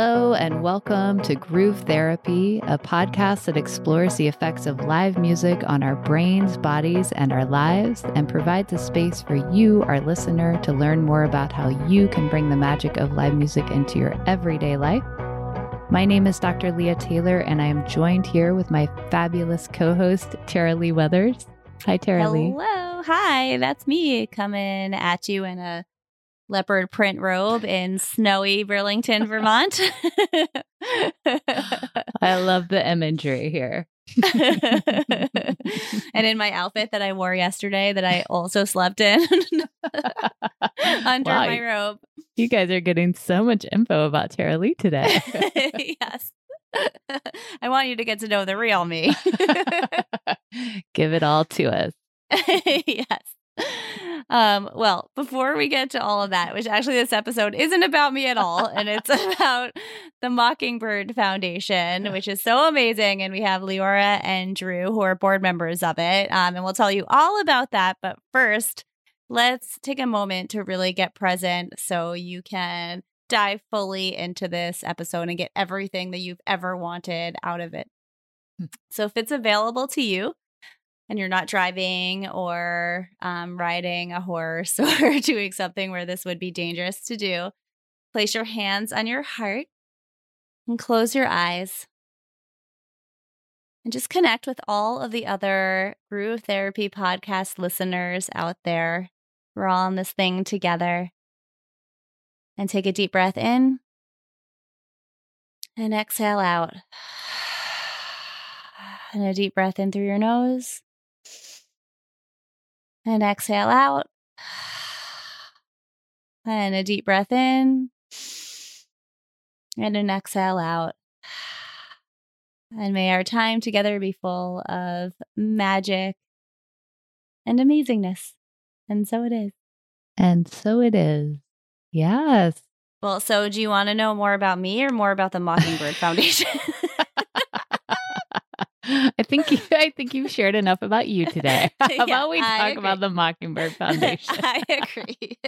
Hello, and welcome to Groove Therapy, a podcast that explores the effects of live music on our brains, bodies, and our lives, and provides a space for you, our listener, to learn more about how you can bring the magic of live music into your everyday life. My name is Dr. Leah Taylor, and I am joined here with my fabulous co host, Tara Lee Weathers. Hi, Tara Hello. Lee. Hello. Hi, that's me coming at you in a leopard print robe in snowy Burlington, Vermont. I love the imagery here. and in my outfit that I wore yesterday that I also slept in under Wow, my robe. You guys are getting so much info about Tara Lee today. yes. I want you to get to know the real me. Give it all to us. yes. Um, well, before we get to all of that, which actually this episode isn't about me at all, and it's about the Mockingbird Foundation, which is so amazing. And we have Leora and Drew, who are board members of it. Um, and we'll tell you all about that. But first, let's take a moment to really get present so you can dive fully into this episode and get everything that you've ever wanted out of it. Hmm. So if it's available to you, and you're not driving or um, riding a horse or doing something where this would be dangerous to do, place your hands on your heart and close your eyes. And just connect with all of the other Groove Therapy podcast listeners out there. We're all in this thing together. And take a deep breath in and exhale out. And a deep breath in through your nose and exhale out. And a deep breath in and an exhale out. And may our time together be full of magic and amazingness. And so it is. And so it is. Yes. Well, so do you want to know more about me or more about the Mockingbird Foundation? I think you, I think you've shared enough about you today. How Yeah, about we talk about the Mockingbird Foundation? I agree.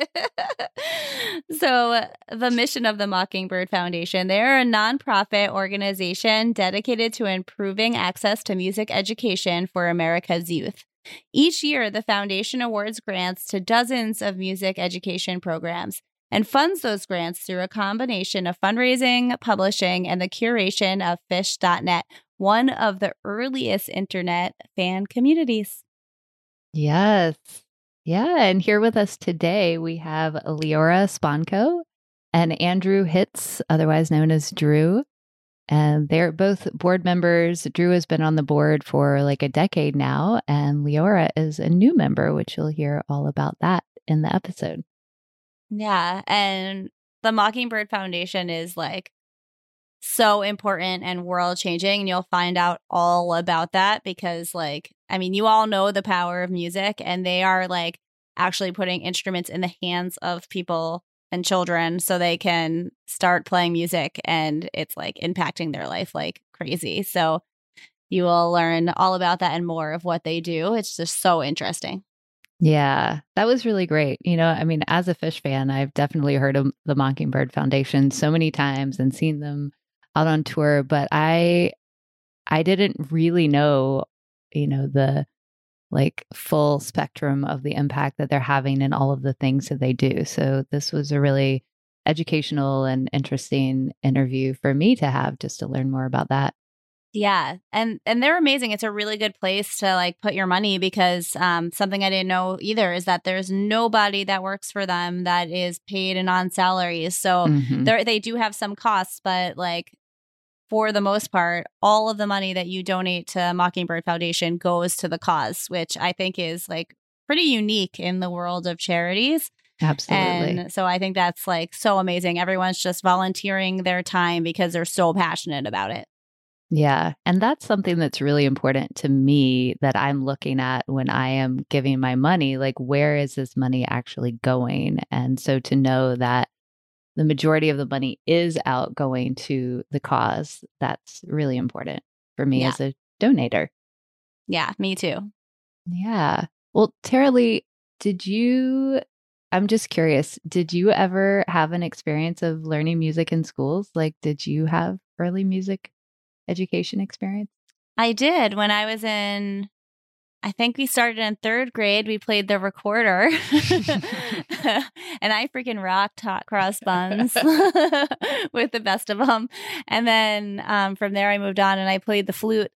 so, the mission of the Mockingbird Foundation, they're a nonprofit organization dedicated to improving access to music education for America's youth. Each year, the foundation awards grants to dozens of music education programs and funds those grants through a combination of fundraising, publishing, and the curation of Phish.net, one of the earliest internet fan communities. Yes. Yeah. And here with us today, we have Leora Sponko and Andrew Hitz, otherwise known as Drew. And they're both board members. Drew has been on the board for like a decade now, and Leora is a new member, which you'll hear all about that in the episode. Yeah. And the Mockingbird Foundation is like so important and world changing. And you'll find out all about that because, like, I mean, you all know the power of music, and they are like actually putting instruments in the hands of people and children so they can start playing music and it's like impacting their life like crazy. So you will learn all about that and more of what they do. It's just so interesting. Yeah, that was really great. You know, I mean, as a Phish fan, I've definitely heard of the Mockingbird Foundation so many times and seen them out on tour, but I I didn't really know, you know, the like full spectrum of the impact that they're having in all of the things that they do. So this was a really educational and interesting interview for me to have just to learn more about that. Yeah, and and they're amazing. It's a really good place to like put your money because um, something I didn't know either is that there's nobody that works for them that is paid and on salaries. So Mhm. they they do have some costs, but like for the most part, all of the money that you donate to Mockingbird Foundation goes to the cause, which I think is like pretty unique in the world of charities. Absolutely. And so I think that's like so amazing. Everyone's just volunteering their time because they're so passionate about it. Yeah. And that's something that's really important to me that I'm looking at when I am giving my money. Like, where is this money actually going? And so to know that the majority of the money is out going to the cause, that's really important for me Yeah. as a donator. Yeah, me too. Yeah. Well, Tara Lee, did you I'm just curious, did you ever have an experience of learning music in schools? Like, did you have early music education experience? I did when I was in I think we started in third grade. We played the recorder, and I freaking rocked hot cross buns with the best of them. And then um, from there, I moved on and I played the flute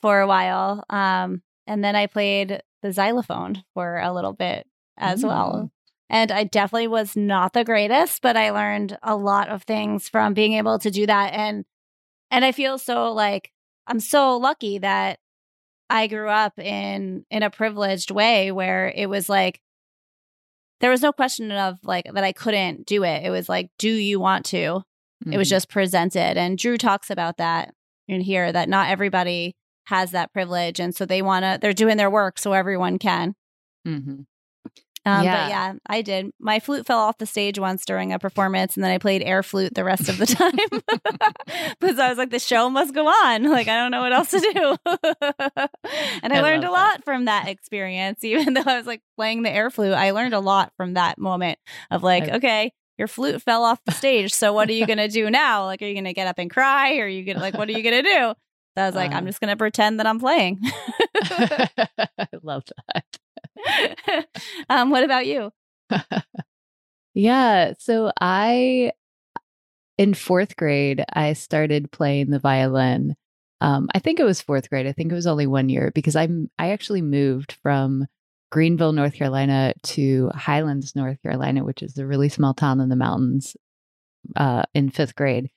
for a while. Um, and then I played the xylophone for a little bit as mm. well. And I definitely was not the greatest, but I learned a lot of things from being able to do that. And and I feel so like I'm so lucky that I grew up in in a privileged way where it was like there was no question of like that I couldn't do it. It was like, do you want to? Mm-hmm. It was mm-hmm. just presented. And Drew talks about that in here that not everybody has that privilege. And so they want to, they're doing their work so everyone can. Mm-hmm. Um, yeah. But yeah, I did. My flute fell off the stage once during a performance, and then I played air flute the rest of the time because I was like, the show must go on. Like, I don't know what else to do. and I, I learned a that. lot from that experience, even though I was like playing the air flute. I learned a lot from that moment of like, I- okay, your flute fell off the stage. So what are you going to do now? Like, are you going to get up and cry? Or are you going to, like, what are you going to do? So I was like, I'm uh-huh. just going to pretend that I'm playing. I love that. um, what about you? yeah. So I, in fourth grade, I started playing the violin. Um, I think it was fourth grade. I think it was only one year because I I actually moved from Greenville, North Carolina, to Highlands, North Carolina, which is a really small town in the mountains, uh, in fifth grade.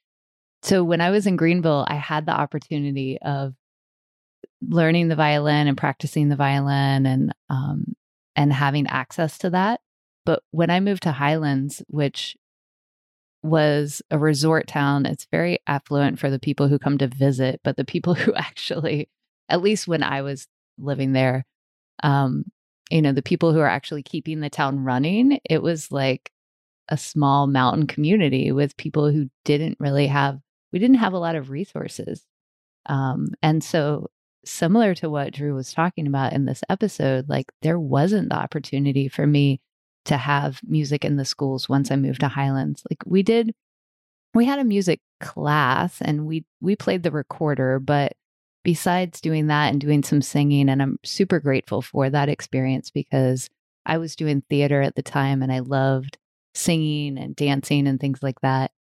So when I was in Greenville, I had the opportunity of learning the violin and practicing the violin and um, and having access to that. But when I moved to Highlands, which was a resort town, it's very affluent for the people who come to visit, but the people who actually, at least when I was living there, um, you know, the people who are actually keeping the town running, it was like a small mountain community with people who didn't really have, we didn't have a lot of resources. Um, and so similar to what Drew was talking about in this episode, like there wasn't the opportunity for me to have music in the schools once I moved to Highlands. Like we did we had a music class and we we played the recorder, but besides doing that and doing some singing and I'm super grateful for that experience because I was doing theater at the time and I loved singing and dancing and things like that.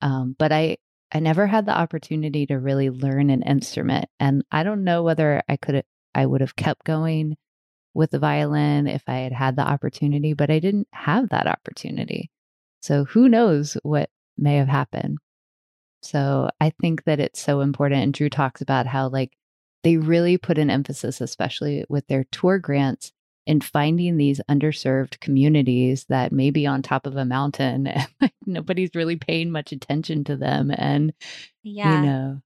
Um, but I I never had the opportunity to really learn an instrument. And I don't know whether I could, I would have kept going with the violin if I had had the opportunity, but I didn't have that opportunity. So who knows what may have happened. So I think that it's so important. And Drew talks about how, like, they really put an emphasis, especially with their tour grants, in finding these underserved communities that may be on top of a mountain and like nobody's really paying much attention to them and yeah. you know.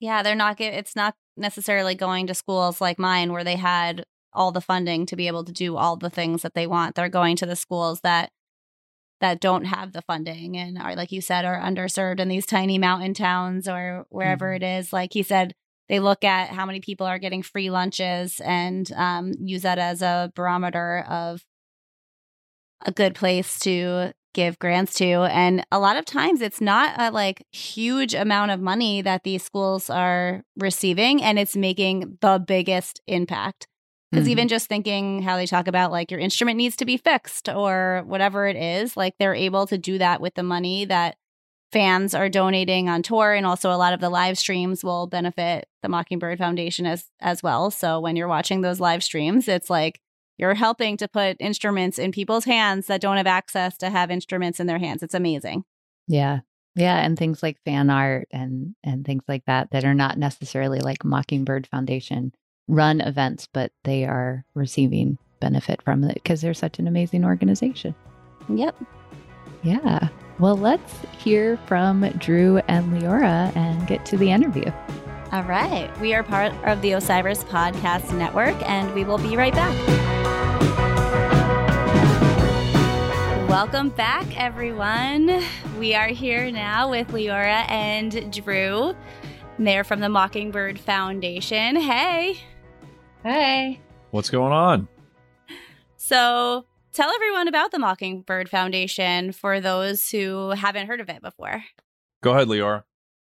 Yeah they're not it's not necessarily going to schools like mine where they had all the funding to be able to do all the things that they want. They're going to the schools that that don't have the funding and are like you said are underserved in these tiny mountain towns or wherever mm-hmm. it is. Like he said they look at how many people are getting free lunches and um, use that as a barometer of a good place to give grants to and a lot of times it's not a like huge amount of money that these schools are receiving and it's making the biggest impact because mm-hmm. even just thinking how they talk about like your instrument needs to be fixed or whatever it is like they're able to do that with the money that fans are donating on tour and also a lot of the live streams will benefit the Mockingbird Foundation as as well. So when you're watching those live streams, it's like you're helping to put instruments in people's hands that don't have access to have instruments in their hands. It's amazing. Yeah. Yeah, and things like fan art and and things like that that are not necessarily like Mockingbird Foundation run events, but they are receiving benefit from it because they're such an amazing organization. Yep. Yeah. Well, let's hear from Drew and Leora and get to the interview. All right. We are part of the Osiris Podcast Network, and we will be right back. Welcome back, everyone. We are here now with Leora and Drew. They're from the Mockingbird Foundation. Hey. Hey. What's going on? So, tell everyone about the Mockingbird Foundation for those who haven't heard of it before. Go ahead, Leora.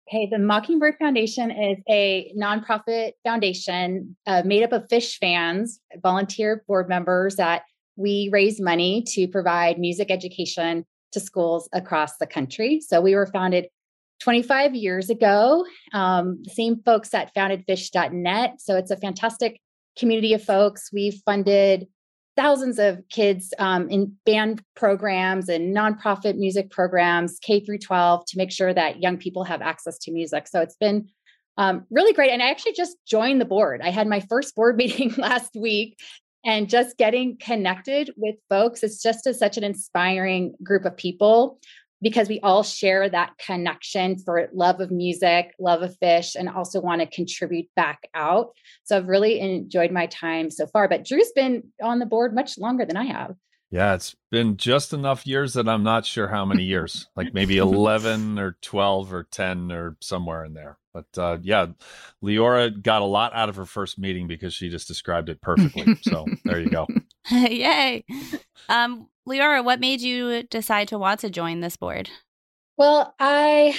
Okay, the Mockingbird Foundation is a nonprofit foundation uh, made up of Phish fans, volunteer board members that we raise money to provide music education to schools across the country. So we were founded 25 years ago. Um, the same folks that founded Phish.net. So it's a fantastic community of folks. We've funded thousands of kids um, in band programs and nonprofit music programs, K through 12, to make sure that young people have access to music. So it's been um, really great. And I actually just joined the board. I had my first board meeting last week and just getting connected with folks. It's just a, such an inspiring group of people because we all share that connection for love of music, love of Phish, and also want to contribute back out. So I've really enjoyed my time so far. But Drew's been on the board much longer than I have. Yeah, it's been just enough years that I'm not sure how many years, like maybe 11 or 12 or 10 or somewhere in there. But uh, yeah, Leora got a lot out of her first meeting because she just described it perfectly. So there you go. Yay. Um, Leora, what made you decide to want to join this board? Well, I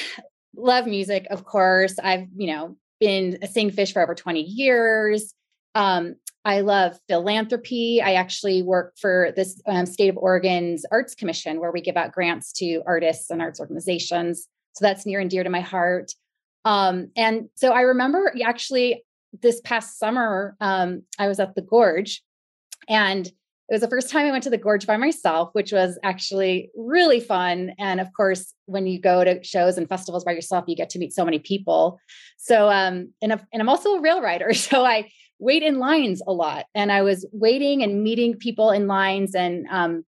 love music, of course. I've, you know, been a sing Phish for over 20 years. Um, I love philanthropy. I actually work for this um, state of Oregon's Arts Commission, where we give out grants to artists and arts organizations. So that's near and dear to my heart. Um, and so I remember actually this past summer, um, I was at the Gorge and it was the first time I went to the gorge by myself, which was actually really fun. And of course, when you go to shows and festivals by yourself, you get to meet so many people. So, um, and, and I'm also a rail rider. So I wait in lines a lot. And I was waiting and meeting people in lines and, um,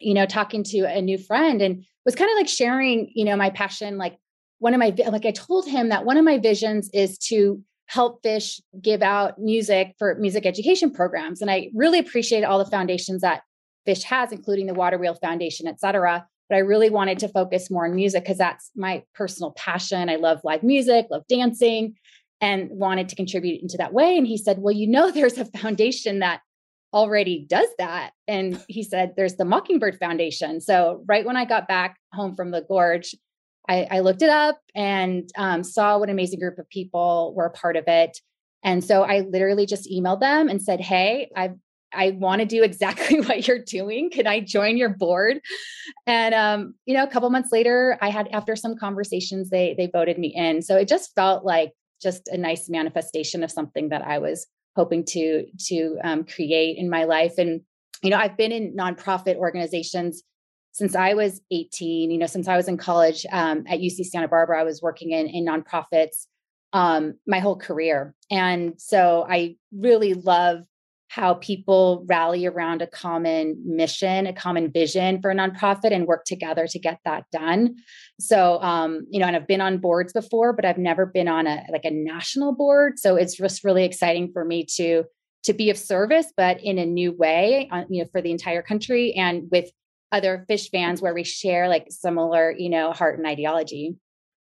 you know, talking to a new friend and was kind of like sharing, you know, my passion. Like one of my, like I told him that one of my visions is to help Phish give out music for music education programs and i really appreciate all the foundations that Phish has including the WaterWheel Foundation et cetera but i really wanted to focus more on music because that's my personal passion. I love live music love dancing and wanted to contribute into that way and he said well you know there's a foundation that already does that and he said there's the mockingbird foundation. So right when i got back home from the gorge I, I looked it up and um, saw what an amazing group of people were a part of it. And so I literally just emailed them and said, Hey, I I want to do exactly what you're doing. Can I join your board? And um, you know, a couple months later, I had after some conversations, they they voted me in. So it just felt like just a nice manifestation of something that I was hoping to to um, create in my life. And you know, I've been in nonprofit organizations since I was 18, you know, since I was in college um, at UC Santa Barbara, I was working in, in nonprofits um, my whole career. And so I really love how people rally around a common mission, a common vision for a nonprofit and work together to get that done. So, um, you know, and I've been on boards before, but I've never been on a like a national board. So it's just really exciting for me to to be of service, but in a new way, uh, you know, for the entire country and with other Phish fans where we share like similar, you know, heart and ideology.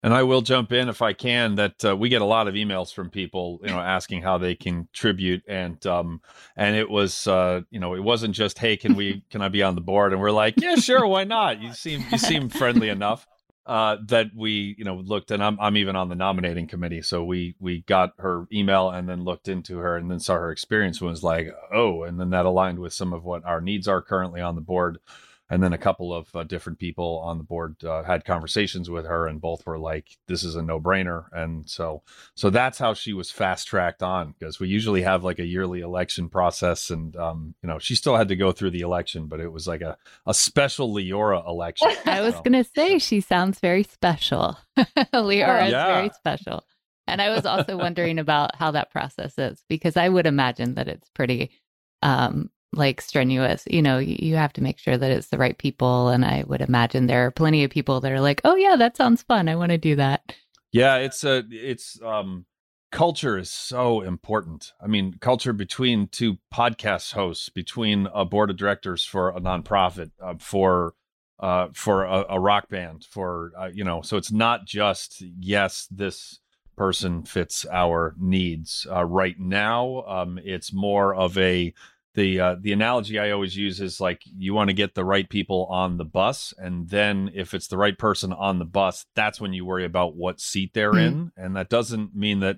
And I will jump in if I can. That uh, we get a lot of emails from people, you know, asking how they can contribute, and um, and it was, uh, you know, it wasn't just, hey, can we, can I be on the board? And we're like, yeah, sure, why not? You seem, you seem friendly enough. Uh, that we, you know, looked, and I'm, I'm even on the nominating committee, so we, we got her email and then looked into her and then saw her experience and was like, oh, and then that aligned with some of what our needs are currently on the board and then a couple of uh, different people on the board uh, had conversations with her and both were like this is a no-brainer and so so that's how she was fast tracked on because we usually have like a yearly election process and um, you know she still had to go through the election but it was like a, a special leora election i was so. gonna say she sounds very special leora is yeah. very special and i was also wondering about how that process is because i would imagine that it's pretty um, like strenuous. You know, you have to make sure that it's the right people. And I would imagine there are plenty of people that are like, oh, yeah, that sounds fun. I want to do that. Yeah, it's a, it's, um, culture is so important. I mean, culture between two podcast hosts, between a board of directors for a nonprofit, uh, for, uh, for a, a rock band, for, uh, you know, so it's not just, yes, this, person fits our needs uh, right now um, it's more of a the uh, the analogy I always use is like you want to get the right people on the bus, and then if it's the right person on the bus, that's when you worry about what seat they're mm-hmm. in, and that doesn't mean that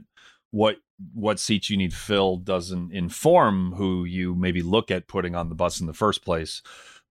what what seats you need filled doesn't inform who you maybe look at putting on the bus in the first place.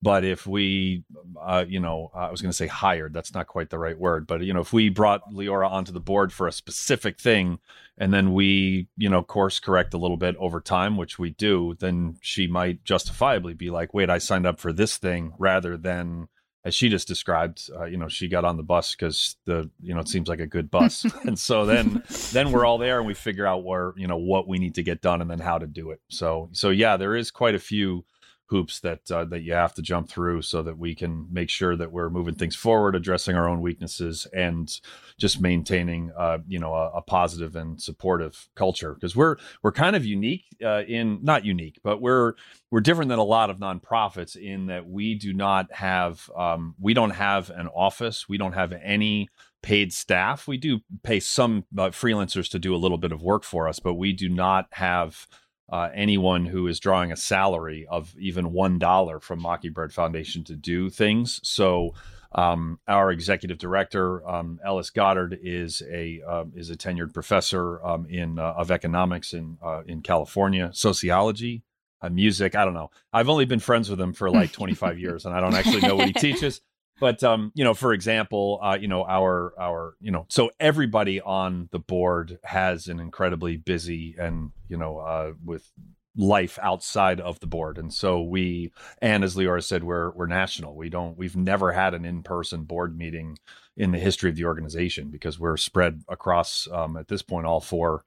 But if we, uh, you know, I was going to say hired, that's not quite the right word. But, you know, if we brought Leora onto the board for a specific thing and then we, you know, course correct a little bit over time, which we do, then she might justifiably be like, wait, I signed up for this thing rather than, as she just described, uh, you know, she got on the bus because the, you know, it seems like a good bus. and so then, then we're all there and we figure out where, you know, what we need to get done and then how to do it. So, so yeah, there is quite a few hoops that uh, that you have to jump through so that we can make sure that we're moving things forward, addressing our own weaknesses, and just maintaining uh, you know a, a, positive and supportive culture because we're we're kind of unique uh, in not unique, but we're we're different than a lot of nonprofits in that we do not have um, we don't have an office, we don't have any paid staff. We do pay some uh, freelancers to do a little bit of work for us, but we do not have uh, anyone who is drawing a salary of even one dollar from Mockingbird Foundation to do things. So um, our executive director um, Ellis Godard is a uh, is a tenured professor um, in uh, of economics in uh, in California, sociology, uh, music. I don't know. I've only been friends with him for like 25 years, and I don't actually know what he teaches but um, you know, for example, uh, you know, our our you know, so everybody on the board has an incredibly busy and you know, uh, with life outside of the board, and so we and as Leora said, we're we're national. We don't we've never had an in person board meeting in the history of the organization because we're spread across um, at this point all four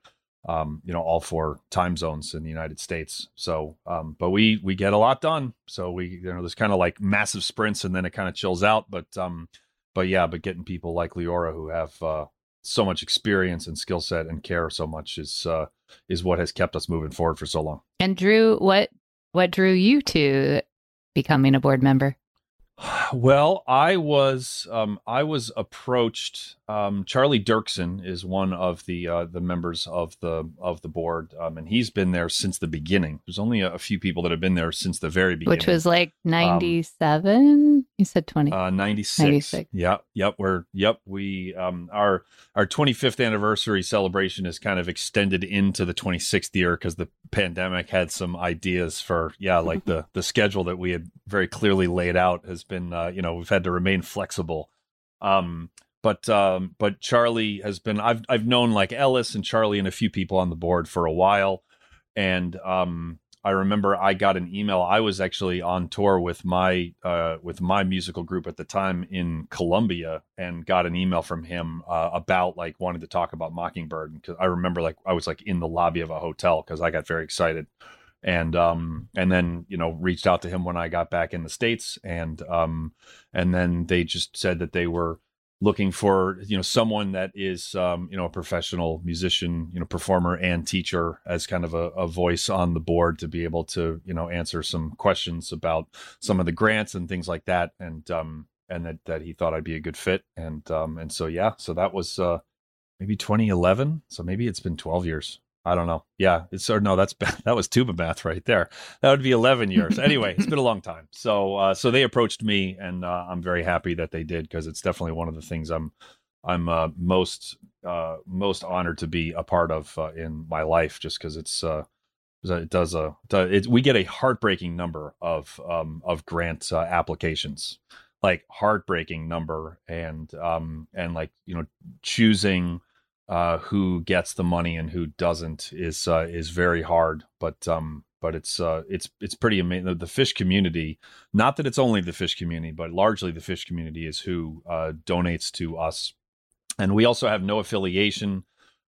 um, you know, all four time zones in the United States. So, um, but we we get a lot done. So we you know there's kind of like massive sprints and then it kind of chills out. But um, but yeah, but getting people like Leora who have uh, so much experience and skill set and care so much is uh, is what has kept us moving forward for so long. And Drew, what what drew you to becoming a board member? Well, I was um, I was approached. Um, Charlie Dirksen is one of the uh, the members of the of the board, um, and he's been there since the beginning. There's only a, a, few people that have been there since the very beginning, which was like ninety seven. you said twenty. Uh, ninety six. Yep, yep. We're yep. We um our our twenty fifth anniversary celebration is kind of extended into the twenty sixth year because the pandemic had some ideas for yeah like the the schedule that we had very clearly laid out has been uh, you know we've had to remain flexible um but um but charlie has been i've i've known like ellis and charlie and a few people on the board for a while. And um i remember i got an email i was actually on tour with my uh with my musical group at the time in colombia and got an email from him uh, about like wanting to talk about mockingbird. Because i remember like i was like in the lobby of a hotel because i got very excited. And um and then you know reached out to him when I got back in the states and um and then they just said that they were looking for you know someone that is um you know a professional musician you know performer and teacher as kind of a, a voice on the board to be able to you know answer some questions about some of the grants and things like that. And um and that that he thought I'd be a good fit. And um and so yeah so that was uh maybe 2011 so maybe it's been 12 years I don't know. Yeah, it's or no, that's that was tuba math right there. That would be 11 years. Anyway, it's been a long time. So uh, so they approached me, and uh, I'm very happy that they did because it's definitely one of the things I'm I'm uh, most uh, most honored to be a part of uh, in my life, just because it's uh, it does a it, we get a heartbreaking number of um, of grant applications, like heartbreaking number, and um and like you know choosing uh, who gets the money and who doesn't is uh, is very hard. But um, but it's uh, it's it's pretty amazing. The, the, Phish community, not that it's only the Phish community, but largely the Phish community is who uh, donates to us, and we also have no affiliation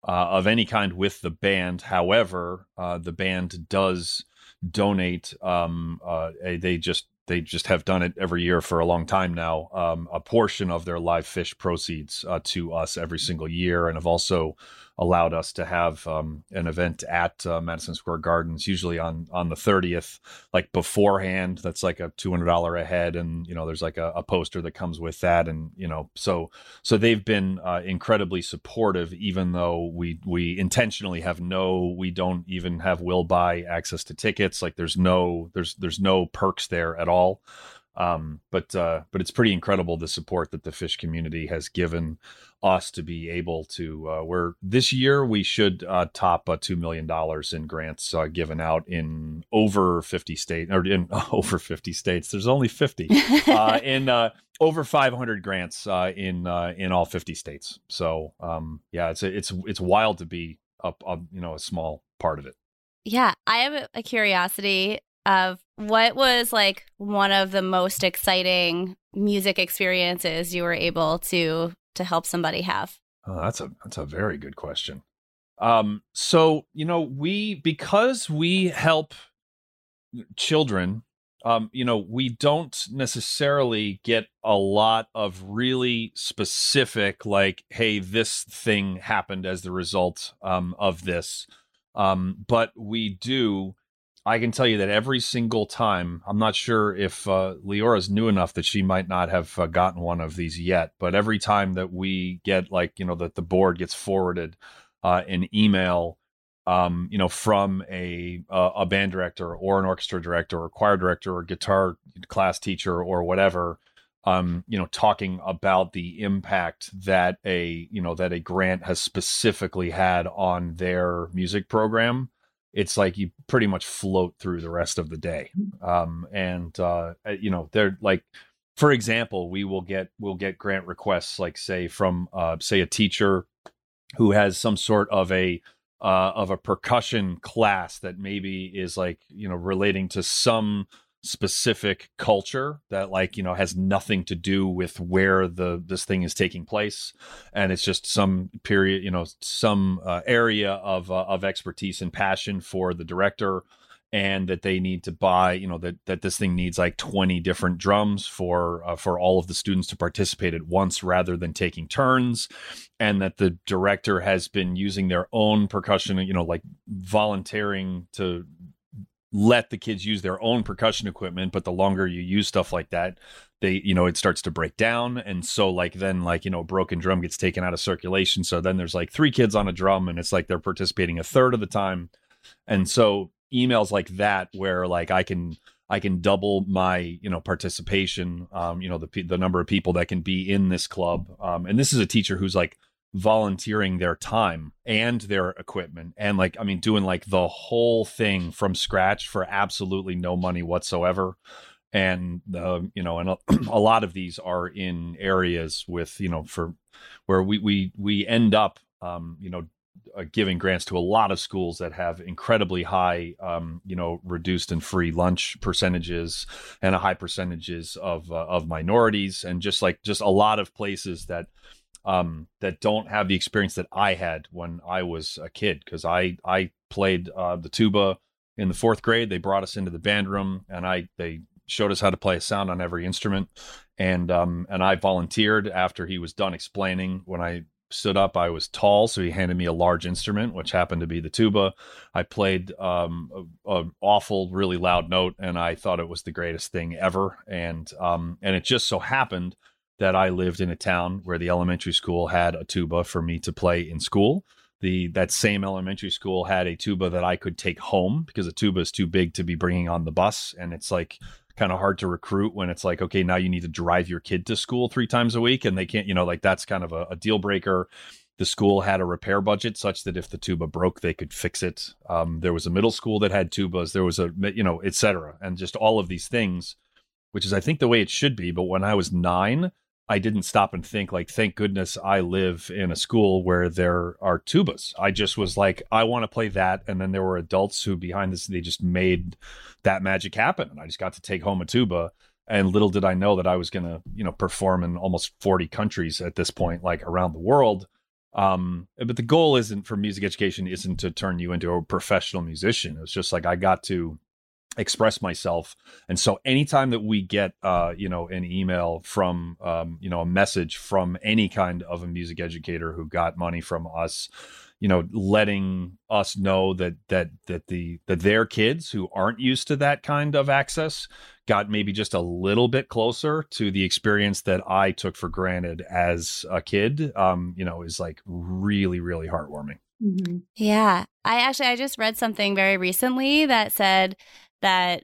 uh, of any kind with the band. However, uh, the band does donate. Um, uh, they just they just have done it every year for a long time now. Um, a portion of their LivePhish proceeds uh, to us every single year, and have also allowed us to have um, an event at uh, Madison Square Gardens, usually on on the 30th, like beforehand. That's like a $200 a head, and you know there's like a, a, poster that comes with that, and you know so so they've been uh, incredibly supportive, even though we we intentionally have no, we don't even have will buy access to tickets. Like there's no there's there's no perks there at all. Um, but uh, but it's pretty incredible the support that the Phish community has given us to be able to. Uh, where this year we should uh, top uh, two million dollars in grants uh, given out in over fifty states or in over fifty states. There's only fifty uh, in uh, over five hundred grants uh, in uh, in all fifty states. So um, yeah, it's it's it's wild to be up you know a small part of it. Yeah, I have a curiosity of what was like one of the most exciting music experiences you were able to to help somebody have? Oh, that's a that's a very good question. Um, so you know, we because we help children, um, you know, we don't necessarily get a lot of really specific, like, hey, this thing happened as the result um, of this. Um, but we do I can tell you that every single time, I'm not sure if uh, Leora's new enough that she might not have uh, gotten one of these yet, but every time that we get like, you know, that the board gets forwarded uh, an email, um, you know, from a a band director or an orchestra director or choir director or guitar class teacher or whatever, um, you know, talking about the impact that a you know that a grant has specifically had on their music program it's like you pretty much float through the rest of the day. Um, and uh, uh, you know, they're like, for example, we will get we'll get grant requests, like say from uh, say a teacher who has some sort of a uh, of a percussion class that maybe is like you know relating to some specific culture that like you know has nothing to do with where the this thing is taking place. And it's just some period you know some uh, area of uh, of expertise and passion for the director and that they need to buy you know that that this thing needs like 20 different drums for uh, for all of the students to participate at once rather than taking turns. And that the director has been using their own percussion you know like volunteering to let the kids use their own percussion equipment but the longer you use stuff like that they you know it starts to break down. And so like then like you know a broken drum gets taken out of circulation. So then there's like three kids on a drum and it's like they're participating a third of the time. And so emails like that where like i can i can double my you know participation um you know the the number of people that can be in this club. Um and this is a teacher who's like volunteering their time and their equipment and like i mean doing like the whole thing from scratch for absolutely no money whatsoever. And uh, you know and a, a, lot of these are in areas with you know for where we we we end up um you know uh, giving grants to a lot of schools that have incredibly high um you know reduced and free lunch percentages and a high percentages of uh, of minorities and just like just a lot of places that um, that don't have the experience that I had when I was a kid because I I played uh, the tuba in the fourth grade. They brought us into the band room and I they showed us how to play a sound on every instrument. And um and I volunteered after he was done explaining. When I stood up I was tall so he handed me a large instrument which happened to be the tuba. I played um a, a awful really loud note and I thought it was the greatest thing ever. And um and it just so happened that I lived in a town where the elementary school had a tuba for me to play in school. The that same elementary school had a tuba that I could take home because a tuba is too big to be bringing on the bus, and it's like kind of hard to recruit when it's like okay now you need to drive your kid to school three times a week and they can't you know like that's kind of a, a deal breaker the school had a repair budget such that if the tuba broke they could fix it um, there was a middle school that had tubas there was a you know etc and just all of these things which is i think the way it should be but when i was nine I didn't stop and think like, thank goodness I live in a school where there are tubas. I just was like, I want to play that, and then there were adults who behind this they just made that magic happen, and I just got to take home a tuba. And little did I know that I was going to, you know, perform in almost 40 countries at this point, like around the world. Um, but the goal isn't for music education isn't to turn you into a professional musician. It's just like I got to express myself. And so anytime that we get uh you know an email from um you know a message from any kind of a music educator who got money from us you know letting us know that that that the that their kids who aren't used to that kind of access got maybe just a little bit closer to the experience that I took for granted as a kid um you know is like really really heartwarming. Mm-hmm. yeah. I actually I just read something very recently that said that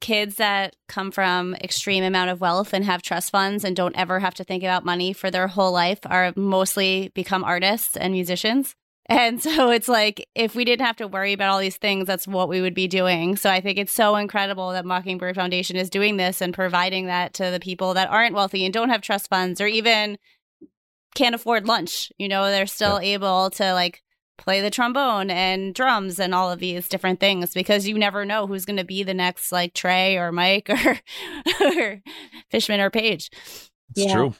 kids that come from extreme amount of wealth and have trust funds and don't ever have to think about money for their whole life are mostly become artists and musicians and so it's like if we didn't have to worry about all these things, that's what we would be doing. So I think it's so incredible that Mockingbird Foundation is doing this and providing that to the people that aren't wealthy and don't have trust funds or even can't afford lunch. You know, they're still yeah. able to like play the trombone and drums and all of these different things because you never know who's going to be the next like Trey or Mike or, or Fishman or Page. It's yeah. true.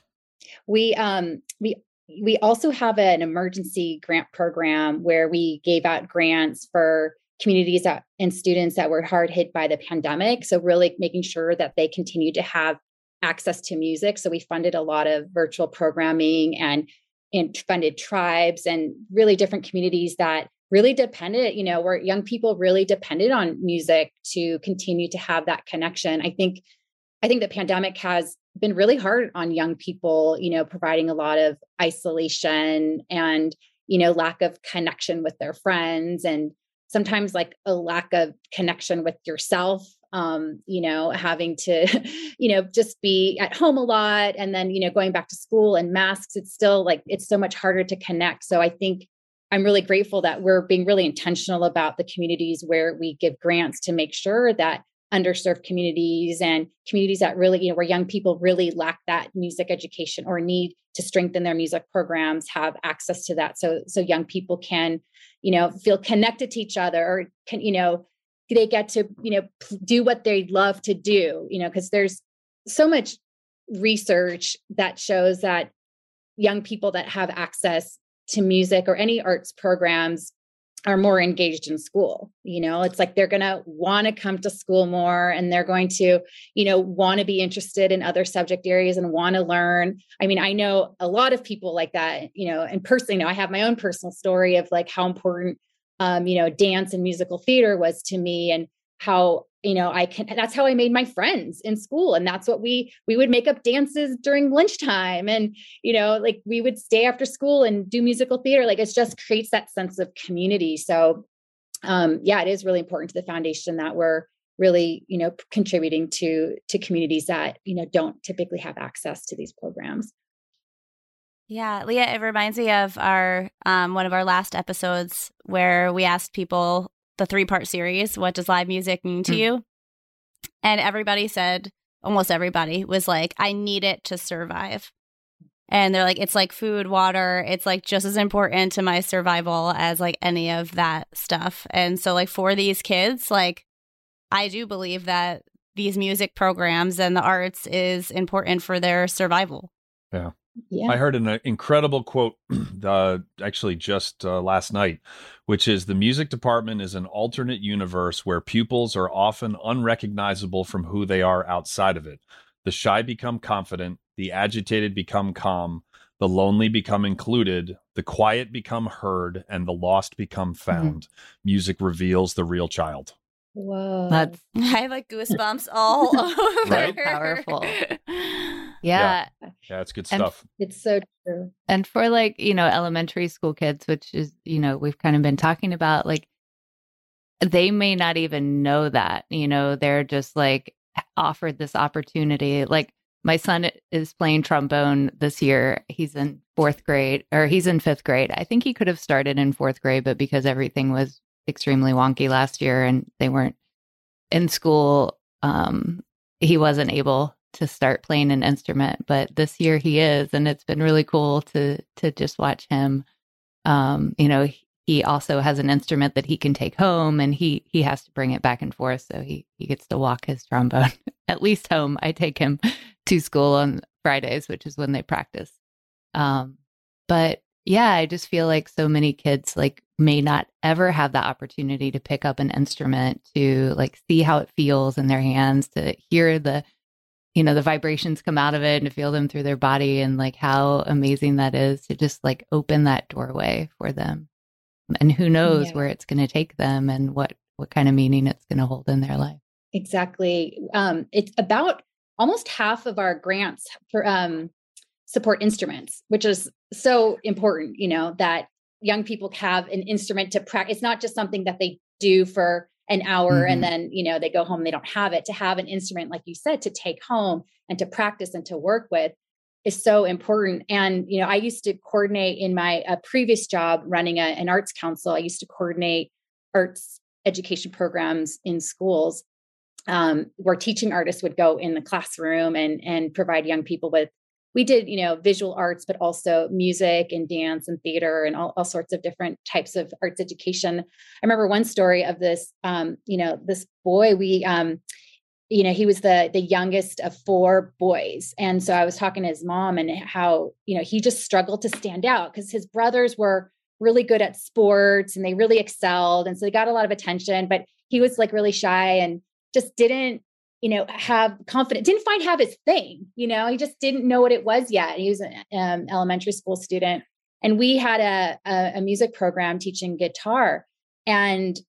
We um we we also have an emergency grant program where we gave out grants for communities that, and students that were hard hit by the pandemic. So, really making sure that they continue to have access to music. So, we funded a lot of virtual programming and, and funded tribes and really different communities that really depended, you know, where young people really depended on music to continue to have that connection. I think I think the pandemic has been really hard on young people, you know, providing a lot of isolation and, you know, lack of connection with their friends and sometimes like a lack of connection with yourself um, you know, having to, you know, just be at home a lot and then, you know, going back to school and masks, it's still like it's so much harder to connect. So I think I'm really grateful that we're being really intentional about the communities where we give grants to make sure that underserved communities and communities that really, you know, where young people really lack that music education or need to strengthen their music programs have access to that. So so young people can, you know, feel connected to each other or can, you know, they get to, you know, do what they love to do, you know, because there's so much research that shows that young people that have access to music or any arts programs are more engaged in school you know? It's like they're going to want to come to school more and they're going to you know want to be interested in other subject areas and want to learn. I mean i know a lot of people like that you know and personally you know i have my own personal story of like how important um you know dance and musical theater was to me and how you know i can that's how i made my friends in school. And that's what we we would make up dances during lunchtime. And you know like we would stay after school and do musical theater. Like it just creates that sense of community. So um yeah it is really important to the foundation that we're really you know contributing to to communities that you know don't typically have access to these programs yeah, Leah, it reminds me of our um, one of our last episodes where we asked people the three part series, What Does Live Music Mean to mm. You? And everybody said, almost everybody was like, I need it to survive. And they're like, it's like food, water. It's like just as important to my survival as like any of that stuff. And so, like, for these kids, like, I do believe that these music programs and the arts is important for their survival. Yeah. Yeah. I heard an uh, incredible quote uh, actually just uh, last night, which is the music department is an alternate universe where pupils are often unrecognizable from who they are outside of it. The shy become confident, the agitated become calm, the lonely become included, the quiet become heard, and the lost become mm-hmm. found. Mm-hmm. Music reveals the real child. Whoa. That's I have like goosebumps all over. Right? Powerful. Yeah. yeah. Yeah, it's good stuff. And it's so true. And for like, you know, elementary school kids, which is, you know, we've kind of been talking about, like, they may not even know that, you know, they're just like offered this opportunity. Like, my son is playing trombone this year. He's in fourth grade or he's in fifth grade. I think he could have started in fourth grade, but because everything was extremely wonky last year and they weren't in school, um, he wasn't able to start playing an instrument, but this year he is, and it's been really cool to to just watch him. Um, you know, he also has an instrument that he can take home, and he he has to bring it back and forth, so he he gets to walk his trombone at least home. I take him to school on Fridays, which is when they practice. Um, but yeah, I just feel like so many kids like may not ever have the opportunity to pick up an instrument to like see how it feels in their hands, to hear the you know the vibrations come out of it and to feel them through their body and like how amazing that is to just like open that doorway for them and who knows yeah. where it's going to take them and what what kind of meaning it's going to hold in their life. Exactly. Um, it's about almost half of our grants for um, support instruments, which is so important. You know that young people have an instrument to practice. It's not just something that they do for an hour mm-hmm. and then you know they go home they don't have it to have an instrument like you said to take home and to practice and to work with is so important and you know i used to coordinate in my uh, previous job running a, an arts council i used to coordinate arts education programs in schools um, where teaching artists would go in the classroom and and provide young people with we did you know visual arts but also music and dance and theater and all, all sorts of different types of arts education. I remember one story of this um, you know this boy we um, you know he was the the youngest of four boys. And so i was talking to his mom and how you know he just struggled to stand out because his brothers were really good at sports and they really excelled. And so they got a lot of attention but he was like really shy and just didn't you know have confidence didn't find have his thing you know he just didn't know what it was yet he was an um, elementary school student and we had a, a, a music program teaching guitar and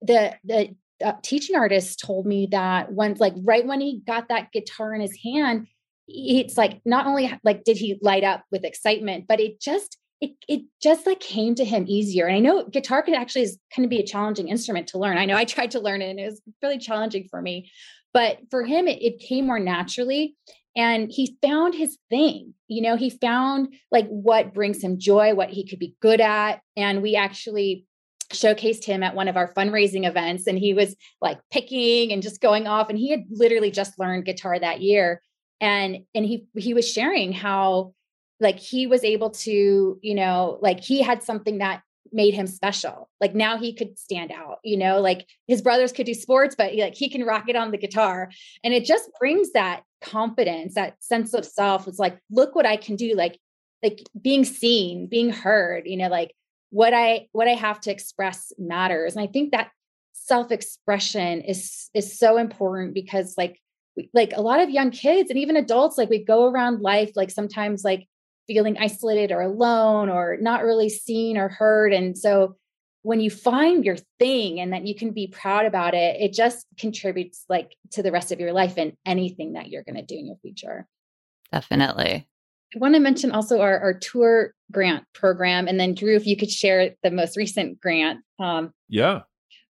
the the uh, teaching artist told me that once like right when he got that guitar in his hand it's like not only like did he light up with excitement but it just it, it just like came to him easier. And I know guitar could actually is kind of be a challenging instrument to learn. I know I tried to learn it and it was really challenging for me. But for him, it, it came more naturally. And he found his thing. You know, he found like what brings him joy, what he could be good at. And we actually showcased him at one of our fundraising events and he was like picking and just going off and he had literally just learned guitar that year and and he he was sharing how like he was able to you know like he had something that made him special. Like now he could stand out you know? Like his brothers could do sports but like he can rock it on the guitar. And it just brings that confidence that sense of self. It's like look what i can do like like being seen being heard you know? Like what i what i have to express matters. And i think that self expression is is so important because like like a lot of young kids and even adults like we go around life like sometimes like feeling isolated or alone or not really seen or heard. And so when you find your thing and that you can be proud about it, it just contributes like to the rest of your life and anything that you're going to do in your future. Definitely. I want to mention also our, our tour grant program. And then Drew, if you could share the most recent grant. Um, yeah.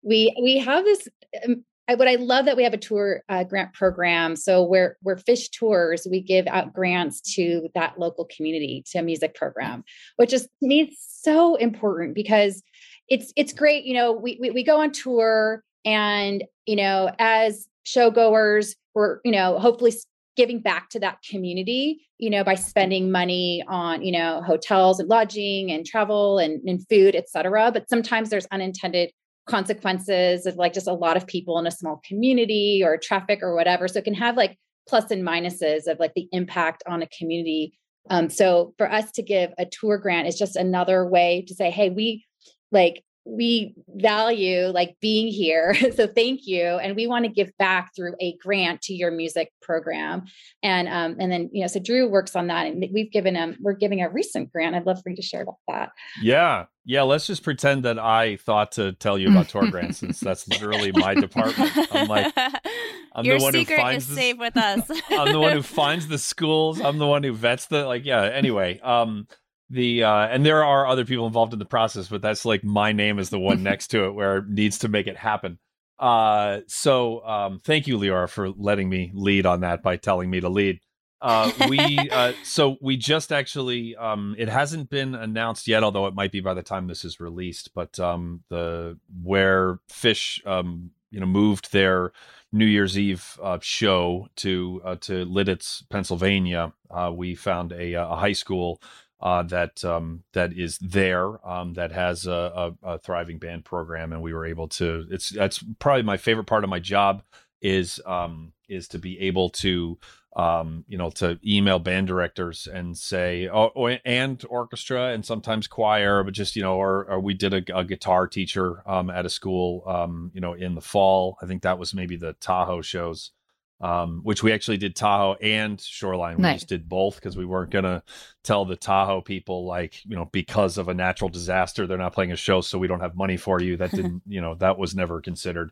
We we have this um, I, what I love that we have a tour uh, grant program. So where where Phish tours, we give out grants to that local community to a music program, which is to me so important because it's it's great. You know, we, we we go on tour, and you know, as showgoers, we're you know hopefully giving back to that community you know by spending money on you know hotels and lodging and travel and, and food et cetera but sometimes there's unintended consequences of like just a lot of people in a small community or traffic or whatever. So it can have like plus and minuses of like the impact on a community. Um, so for us to give a tour grant is just another way to say, hey, we like we value like being here so thank you and we want to give back through a grant to your music program and um and then you know so drew works on that and we've given him we're giving a recent grant i'd love for you to share about that. Yeah yeah let's just pretend that i thought to tell you about tour grants since that's literally my department. I'm like i'm your the one secret who finds is the, safe with us. I'm the one who finds the schools i'm the one who vets the like yeah anyway um the uh and there are other people involved in the process but that's like my name is the one next to it where it needs to make it happen uh so um thank you leora for letting me lead on that by telling me to lead uh we uh so we just actually um it hasn't been announced yet although it might be by the time this is released but um the where Phish um you know moved their New Year's Eve uh, show to uh, to Lititz, Pennsylvania. Uh, we found a, a high school uh, that um, that is there um, that has a, a, a, thriving band program, and we were able to. It's that's probably my favorite part of my job is um, is to be able to um, you know to email band directors and say oh, oh and orchestra and sometimes choir, but just you know or, or we did a, a guitar teacher um, at a school um, you know in the fall. I think that was maybe the Tahoe shows um, which we actually did Tahoe and Shoreline. We Nice. just did both because we weren't gonna tell the Tahoe people like you know because of a natural disaster they're not playing a show, so we don't have money for you. That didn't you know that was never considered.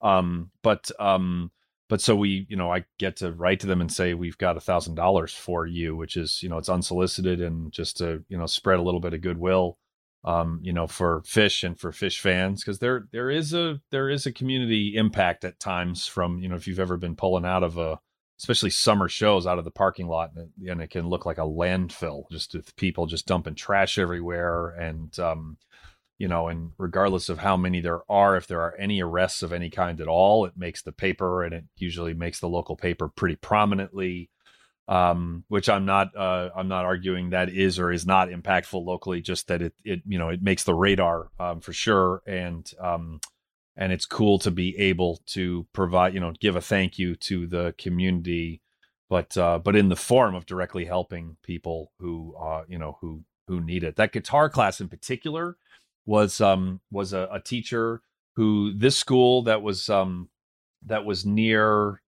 Um, but um, but so we you know I get to write to them and say we've got a thousand dollars for you, which is you know it's unsolicited and just to you know spread a little bit of goodwill um, you know, for Phish and for Phish fans, because there there is a there is a community impact at times from you know if you've ever been pulling out of a especially summer shows out of the parking lot and it, and it can look like a landfill just with people just dumping trash everywhere and um, you know and regardless of how many there are if there are any arrests of any kind at all it makes the paper and it usually makes the local paper pretty prominently um, which I'm not uh, I'm not arguing that is or is not impactful locally. Just that it it you know it makes the radar um, for sure, and um, and it's cool to be able to provide you know give a thank you to the community, but uh, but in the form of directly helping people who uh, you know who who need it. That guitar class in particular was um was a, a teacher who this school that was um that was near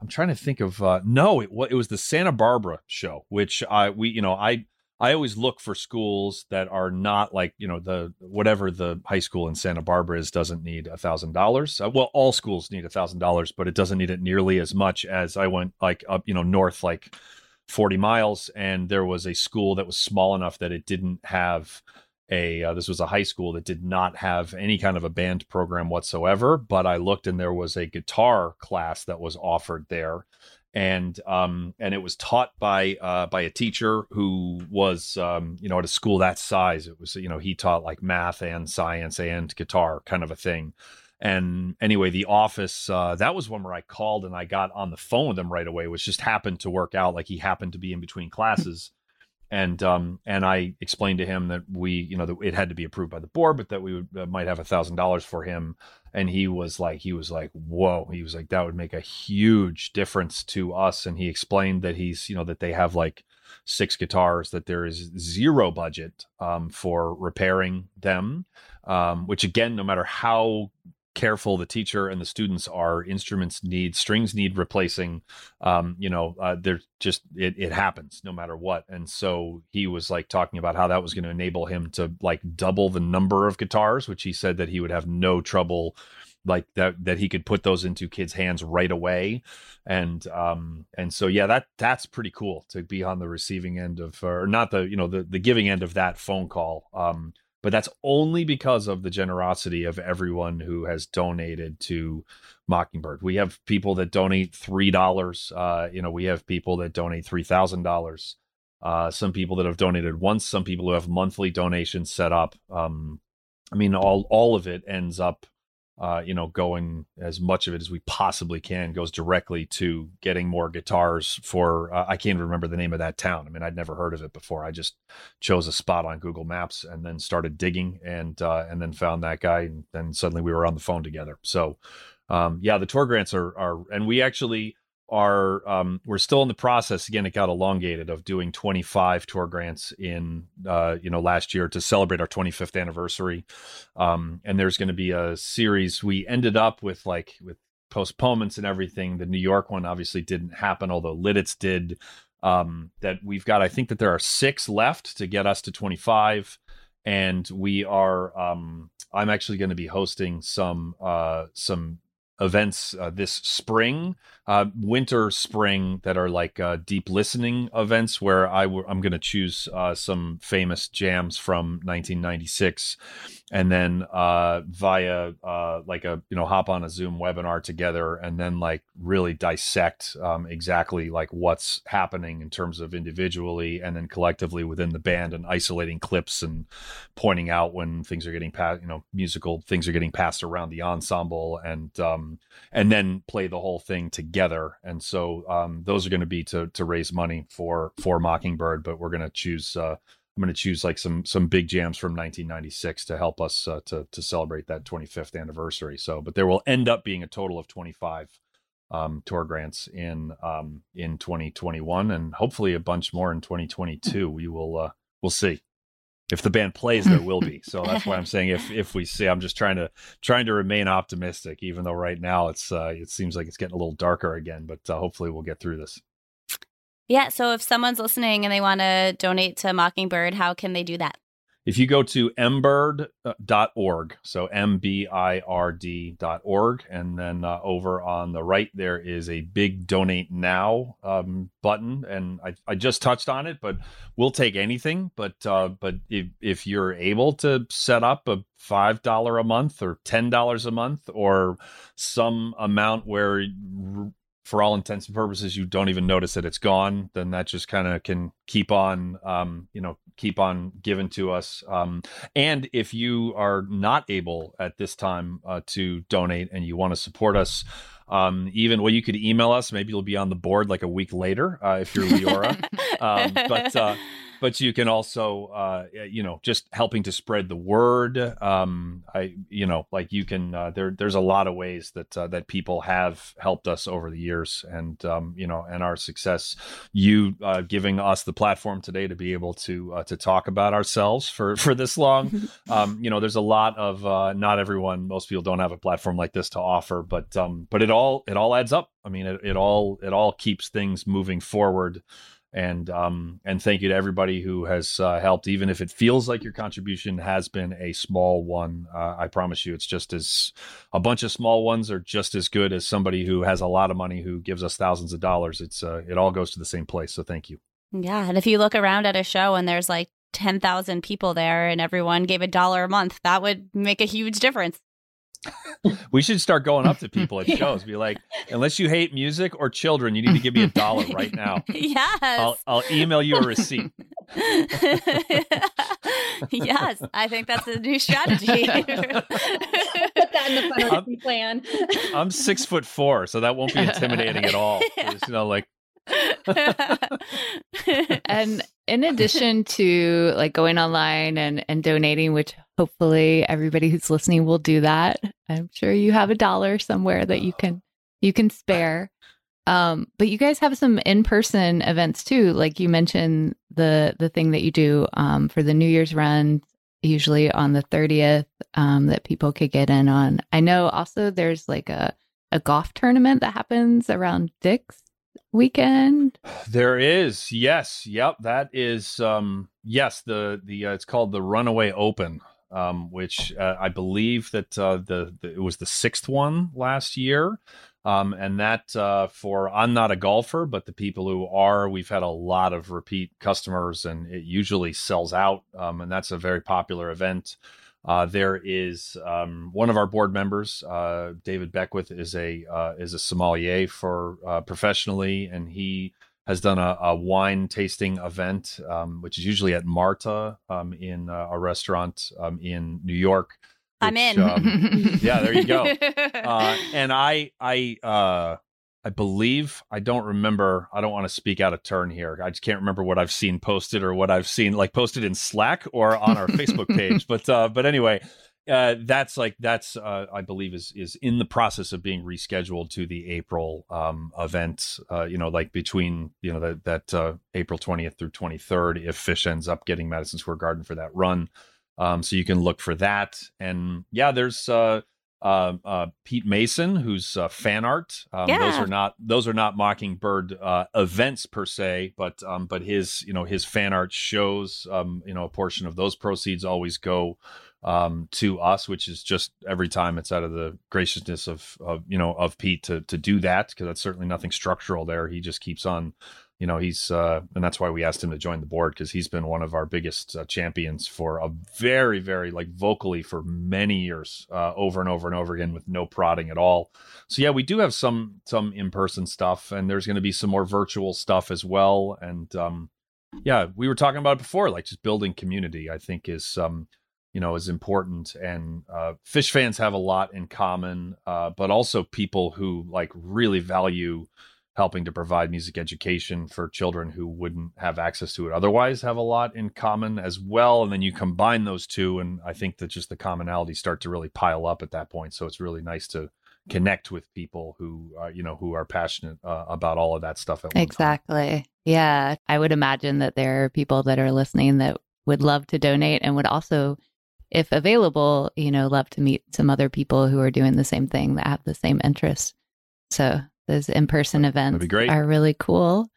I'm trying to think of uh no it, it was the Santa Barbara show which I we you know I I always look for schools that are not like you know the whatever the high school in Santa Barbara is doesn't need a thousand dollars. Uh, well all schools need a thousand dollars but it doesn't need it nearly as much as I went like up you know north like 40 miles and there was a school that was small enough that it didn't have a uh, this was a high school that did not have any kind of a band program whatsoever but i looked and there was a guitar class that was offered there. And um and it was taught by uh by a teacher who was um you know at a school that size. It was you know he taught like math and science and guitar kind of a thing. And anyway the office uh that was one where i called and i got on the phone with him right away which just happened to work out. Like he happened to be in between classes and um and I explained to him that we you know that it had to be approved by the board, but that we would uh, might have a thousand dollars for him, and he was like he was like whoa. He was like that would make a huge difference to us, and he explained that he's you know that they have like six guitars that there is zero budget um for repairing them, um which again no matter how careful. The teacher and the students are instruments need strings need replacing. Um you know uh, there's just it, it happens no matter what. And so he was like talking about how that was going to enable him to like double the number of guitars which he said that he would have no trouble like that that he could put those into kids hands right away. And um and so yeah that that's pretty cool to be on the receiving end of or not the you know the the giving end of that phone call. Um but that's only because of the generosity of everyone who has donated to Mockingbird. We have people that donate three dollars. Uh, you know, we have people that donate three thousand dollars. Uh, some people that have donated once. Some people who have monthly donations set up. Um, I mean, all all of it ends up, uh, you know, going as much of it as we possibly can goes directly to getting more guitars for. Uh, I can't even remember the name of that town. I mean, I'd never heard of it before. I just chose a spot on Google Maps and then started digging and uh, and then found that guy and then suddenly we were on the phone together. So um, yeah, the tour grants are are and we actually are um, we're still in the process. Again it got elongated of doing 25 tour grants in uh, you know last year to celebrate our 25th anniversary. Um, and there's going to be a series. We ended up with like with postponements and everything. The new york one obviously didn't happen although Lititz did. Um, that we've got i think that there are six left to get us to 25 and we are um, i'm actually going to be hosting some uh, some events uh, this spring uh, winter spring that are like uh, deep listening events where I w- i'm going to choose uh, some famous jams from 1996 and then uh, via uh, like a you know hop on a zoom webinar together and then like really dissect um, exactly like what's happening in terms of individually and then collectively within the band and isolating clips and pointing out when things are getting passed you know musical things are getting passed around the ensemble and um, and then play the whole thing together and so um, those are going to be to to raise money for for mockingbird but we're going to choose uh, I'm going to choose like some some big jams from 1996 to help us uh, to to celebrate that 25th anniversary. So, but there will end up being a total of 25 um, tour grants in um, in 2021, and hopefully a bunch more in 2022. We will uh, we'll see. If the band plays, there will be. So that's why I'm saying if if we see, I'm just trying to trying to remain optimistic, even though right now it's uh, it seems like it's getting a little darker again. But uh, hopefully we'll get through this. Yeah. So if someone's listening and they want to donate to Mockingbird, how can they do that? If you go to mbird.org, so M B I R D.org, and then uh, over on the right, there is a big donate now um, button. And I, I just touched on it, but we'll take anything. But uh, but if, if you're able to set up a $5 a month or $10 a month or some amount where for all intents and purposes you don't even notice that it's gone then that just kind of can keep on um, you know keep on given to us. Um, and if you are not able at this time uh, to donate and you want to support us um, even well you could email us. Maybe you'll be on the board like a week later uh, if you're leora. Um, but uh, but you can also uh, you know just helping to spread the word um, i you know like you can uh, there there's a lot of ways that uh, that people have helped us over the years and um, you know and our success. You uh, giving us the platform today to be able to uh, to talk about ourselves for for this long. Um, you know there's a lot of uh, not everyone most people don't have a platform like this to offer but um but it all it all adds up. I mean it, it all it all keeps things moving forward and um, and thank you to everybody who has uh, helped, even if it feels like your contribution has been a small one. Uh, I promise you, it's just as a bunch of small ones are just as good as somebody who has a lot of money who gives us thousands of dollars. It's uh, it all goes to the same place. So thank you. Yeah, and if you look around at a show and there's like ten thousand people there, and everyone gave a dollar a month, that would make a huge difference we should start going up to people at shows, be like, unless you hate music or children, you need to give me a dollar right now. Yes. I'll, I'll email you a receipt. yes, I think that's a new strategy. Put that in the fundraising plan. I'm six foot four, so that won't be intimidating at all. you know, like and in addition to like going online and, and donating, which hopefully everybody who's listening will do that. I'm sure you have a dollar somewhere that you can you can spare. Um, but you guys have some in-person events too. Like you mentioned the the thing that you do um, for the New Year's run, usually on the 30th, um, that people could get in on. I know also there's like a a golf tournament that happens around Dick's weekend? There is, yes, yep. That is, um, yes. The the uh, it's called the Runaway Open, um, which uh, I believe that uh, the, the, it was the sixth one last year. Um, and that uh, for I'm not a golfer, but the people who are, we've had a lot of repeat customers, and it usually sells out. Um, and that's a very popular event. Uh, there is um, one of our board members, uh, David Beckwith, is a uh, is a sommelier for professionally, and he has done a, a wine tasting event, um, which is usually at Marta um, in uh, a restaurant um, in New York. Which, I'm in. Um, yeah, there you go. Uh, and I I I believe I don't remember. I don't want to speak out of turn here. I just can't remember what I've seen posted or what I've seen like posted in Slack or on our Facebook page. But uh, but anyway, uh, that's like that's uh, I believe is is in the process of being rescheduled to the April um, event. Uh, you know, like between you know that that uh, April twentieth through twenty third, if Phish ends up getting Madison Square Garden for that run. Um, so you can look for that. And yeah, there's uh, uh, uh, Pete Mason, who's uh, fan art. Um, yeah. Those are not those are not Mockingbird uh, events per se, but um, but his you know his fan art shows. Um, you know, a portion of those proceeds always go um, to us, which is just every time it's out of the graciousness of, of you know of Pete to to do that because that's certainly nothing structural there. He just keeps on you know he's uh, and that's why we asked him to join the board because he's been one of our biggest uh, champions for a very very like vocally for many years uh, over and over and over again with no prodding at all so yeah we do have some some in-person stuff and there's going to be some more virtual stuff as well and um yeah we were talking about it before like just building community i think is um you know is important and uh, Phish fans have a lot in common uh, but also people who like really value helping to provide music education for children who wouldn't have access to it otherwise have a lot in common as well and then you combine those two and i think that just the commonalities start to really pile up at that point so it's really nice to connect with people who are you know who are passionate uh, about all of that stuff exactly. Yeah. I would imagine that there are people that are listening that would love to donate and would also, if available, you know, love to meet some other people who are doing the same thing that have the same interests. So those in person events are really cool.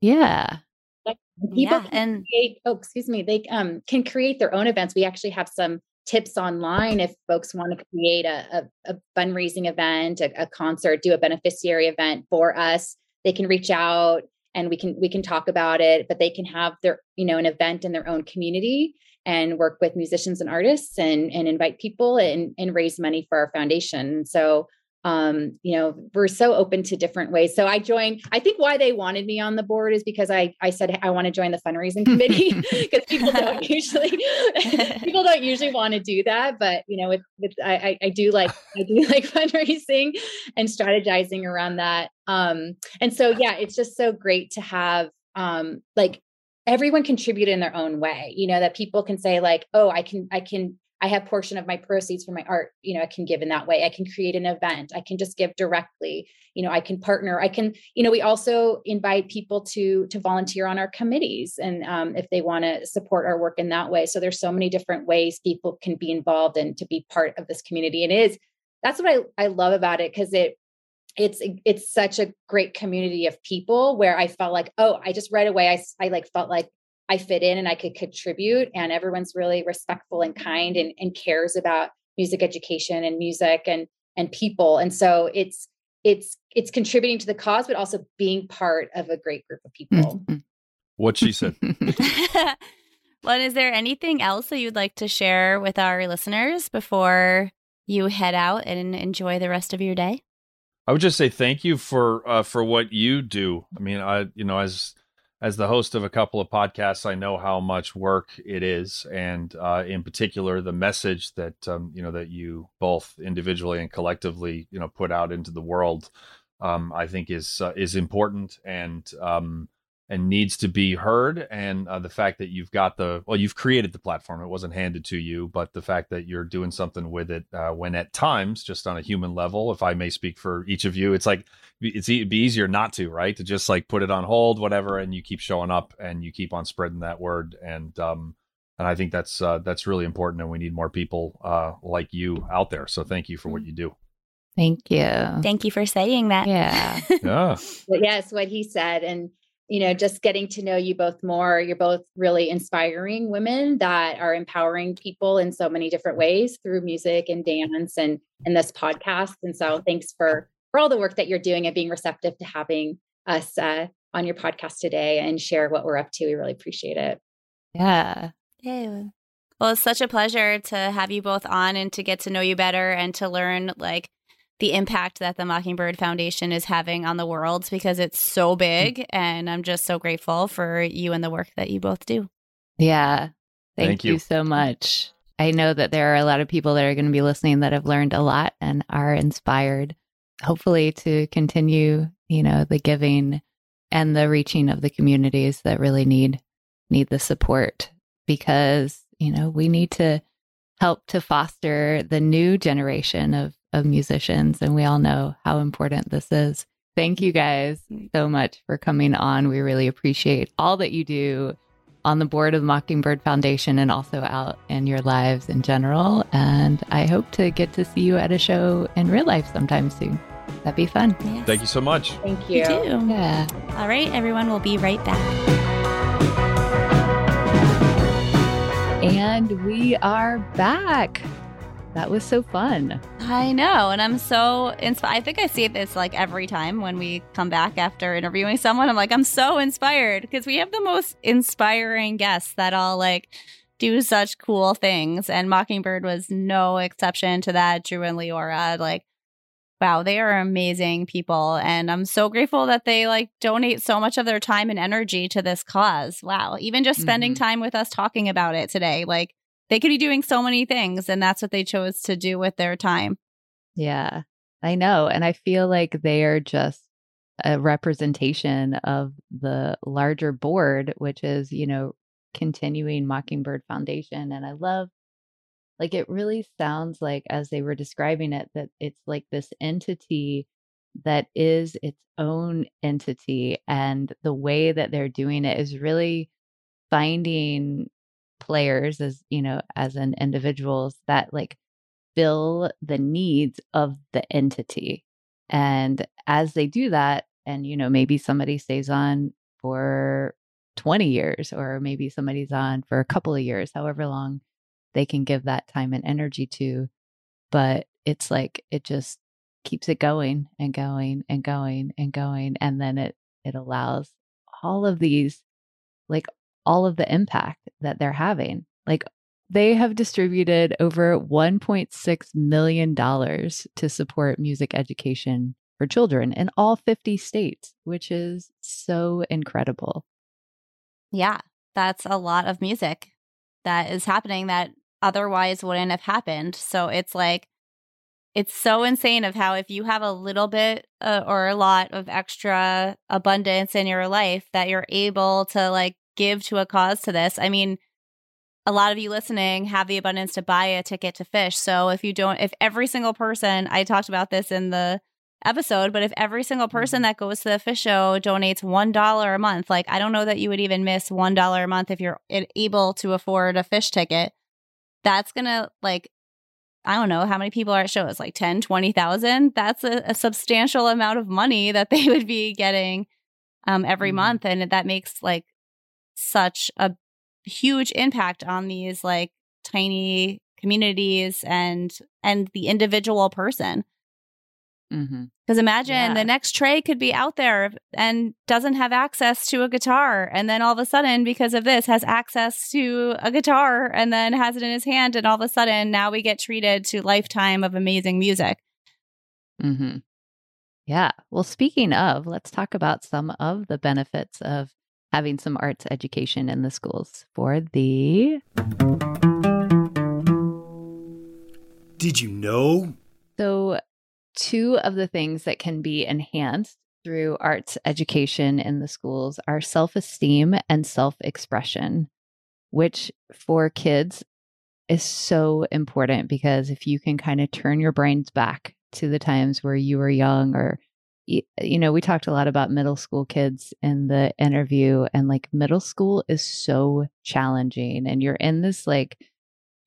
Yeah. People yeah, and create, oh, excuse me, they um, can create their own events. We actually have some tips online if folks want to create a, a, a fundraising event, a, a, concert, do a beneficiary event for us. They can reach out and we can we can talk about it. But they can have their you know an event in their own community and work with musicians and artists and and invite people and and raise money for our foundation. So um you know we're so open to different ways. So i joined i think why they wanted me on the board is because i i said i want to join the fundraising committee because people don't usually people don't usually want to do that. But you know with, with I, I do like i do like fundraising and strategizing around that. Um and so yeah it's just so great to have um like everyone contribute in their own way you know that people can say like oh i can i can I have portion of my proceeds from my art, you know, I can give in that way. I can create an event. I can just give directly. You know, I can partner. I can, you know, we also invite people to to volunteer on our committees and um, if they want to support our work in that way. So there's so many different ways people can be involved and to be part of this community. And is that's what I, I love about it because it it's it's such a great community of people where I felt like, oh, I just right away I I like felt like I fit in and I could contribute. And everyone's really respectful and kind and, and cares about music education and music and and people. And so it's it's it's contributing to the cause, but also being part of a great group of people. Mm-hmm. What she said. well, is there anything else that you'd like to share with our listeners before you head out and enjoy the rest of your day? I would just say thank you for uh, for what you do. I mean, I you know as as the host of a couple of podcasts, I know how much work it is, and uh, in particular, the message that um, you know that you both individually and collectively you know put out into the world, um, I think is uh, is important and um, and needs to be heard. And uh, the fact that you've got the well, you've created the platform; it wasn't handed to you, but the fact that you're doing something with it, uh, when at times, just on a human level, if I may speak for each of you, it's like it's it'd be easier not to, right? To just like put it on hold, whatever, and you keep showing up and you keep on spreading that word. And um, and I think that's uh, that's really important, and we need more people uh, like you out there. So thank you for what you do. Thank you. Thank you for saying that. Yeah. yeah. yes, what he said, and you know, just getting to know you both more. You're both really inspiring women that are empowering people in so many different ways through music and dance and and this podcast. And so, thanks for for all the work that you're doing and being receptive to having us uh, on your podcast today and share what we're up to. We really appreciate it. Yeah. Yeah. Well, it's such a pleasure to have you both on and to get to know you better and to learn like the impact that the Mockingbird Foundation is having on the world because it's so big. Mm. And I'm just so grateful for you and the work that you both do. Yeah. Thank, Thank you. you so much. I know that there are a lot of people that are going to be listening that have learned a lot and are inspired hopefully to continue, you know, the giving and the reaching of the communities that really need need the support because, you know, we need to help to foster the new generation of of musicians and we all know how important this is. Thank you guys so much for coming on. We really appreciate all that you do on the board of the Mockingbird Foundation and also out in your lives in general. And I hope to get to see you at a show in real life sometime soon. That'd be fun. Yes. Thank you so much. Thank you. You too. Yeah. All right, everyone, we'll be right back. And we are back. That was so fun. I know. And I'm so inspired. I think I see this like every time when we come back after interviewing someone. I'm like, I'm so inspired because we have the most inspiring guests that all like do such cool things. And Mockingbird was no exception to that. Drew and Leora, like, wow, they are amazing people. And I'm so grateful that they like donate so much of their time and energy to this cause. Wow. Even just spending mm-hmm. time with us talking about it today, like they could be doing so many things. And that's what they chose to do with their time. Yeah, I know. And I feel like they are just a representation of the larger board, which is, you know, continuing Mockingbird Foundation. And I love like it really sounds like, as they were describing it, that it's like this entity that is its own entity. And the way that they're doing it is really finding players as you know as an individuals that like fill the needs of the entity. And as they do that and you know maybe somebody stays on for 20 years or maybe somebody's on for a couple of years however long they can give that time and energy to but it's like it just keeps it going and going and going and going and then it it allows all of these like all of the impact that they're having. Like they have distributed over 1.6 million dollars to support music education for children in all 50 states which is so incredible. Yeah that's a lot of music that is happening that otherwise wouldn't have happened. So it's like it's so insane of how if you have a little bit uh, or a lot of extra abundance in your life that you're able to like give to a cause to this i mean a lot of you listening have the abundance to buy a ticket to Phish. so if you don't if every single person i talked about this in the episode but if every single person Mhm. that goes to the Phish show donates one dollar a month like i don't know that you would even miss one dollar a month if you're able to afford a Phish ticket that's gonna like I don't know how many people are at shows, like 10, 20,000. That's a, a substantial amount of money that they would be getting um, every Mhm. month. And that makes like such a huge impact on these like tiny communities and and the individual person. mm-hmm. Because imagine Yeah. the next Trey could be out there and doesn't have access to a guitar. And then all of a sudden, because of this, has access to a guitar and then has it in his hand. And all of a sudden, now we get treated to lifetime of amazing music. Mm-hmm. Yeah. Well, speaking of, let's talk about some of the benefits of having some arts education in the schools for the. Did you know? So, two of the things that can be enhanced through arts education in the schools are self esteem and self expression, which for kids is so important because if you can kind of turn your brains back to the times where you were young or you know we talked a lot about middle school kids in the interview and like middle school is so challenging and you're in this like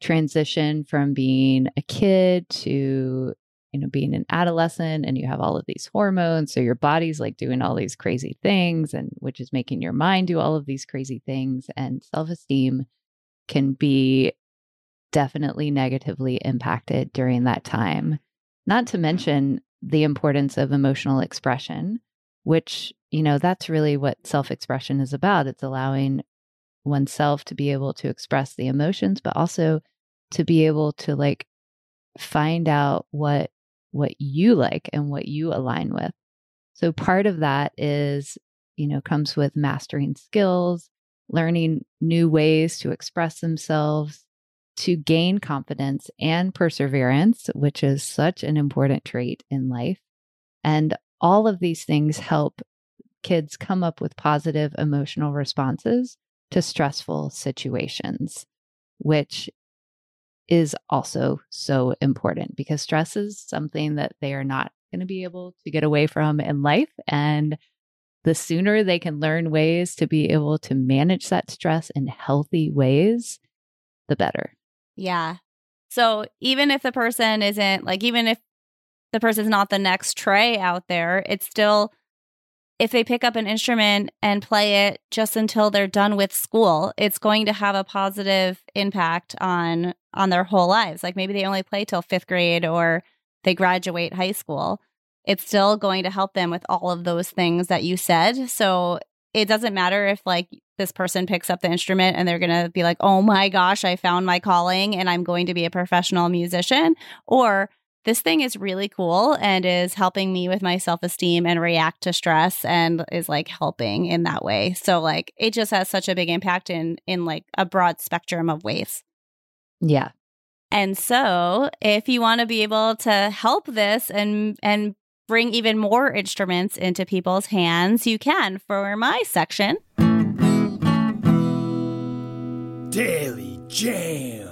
transition from being a kid to you know being an adolescent and you have all of these hormones so your body's like doing all these crazy things and which is making your mind do all of these crazy things and self-esteem can be definitely negatively impacted during that time. Not to mention the importance of emotional expression which you know that's really what self-expression is about. It's allowing oneself to be able to express the emotions but also to be able to like find out what what you like and what you align with. So part of that is you know comes with mastering skills learning new ways to express themselves to gain confidence and perseverance which is such an important trait in life and all of these things help kids come up with positive emotional responses to stressful situations, which is also so important because stress is something that they are not going to be able to get away from in life. And the sooner they can learn ways to be able to manage that stress in healthy ways, the better. Yeah. So even if the person isn't like, even if the person's not the next Trey out there, it's still, if they pick up an instrument and play it just until they're done with school, it's going to have a positive impact on on their whole lives. Like maybe they only play till fifth grade or they graduate high school. It's still going to help them with all of those things that you said. So it doesn't matter if like this person picks up the instrument and they're going to be like, "Oh my gosh, I found my calling and I'm going to be a professional musician," or this thing is really cool and is helping me with my self-esteem and react to stress and is like helping in that way. So like it just has such a big impact in in like a broad spectrum of ways. Yeah. And so, if you want to be able to help this and and bring even more instruments into people's hands, you can. For my section, Daily Jam.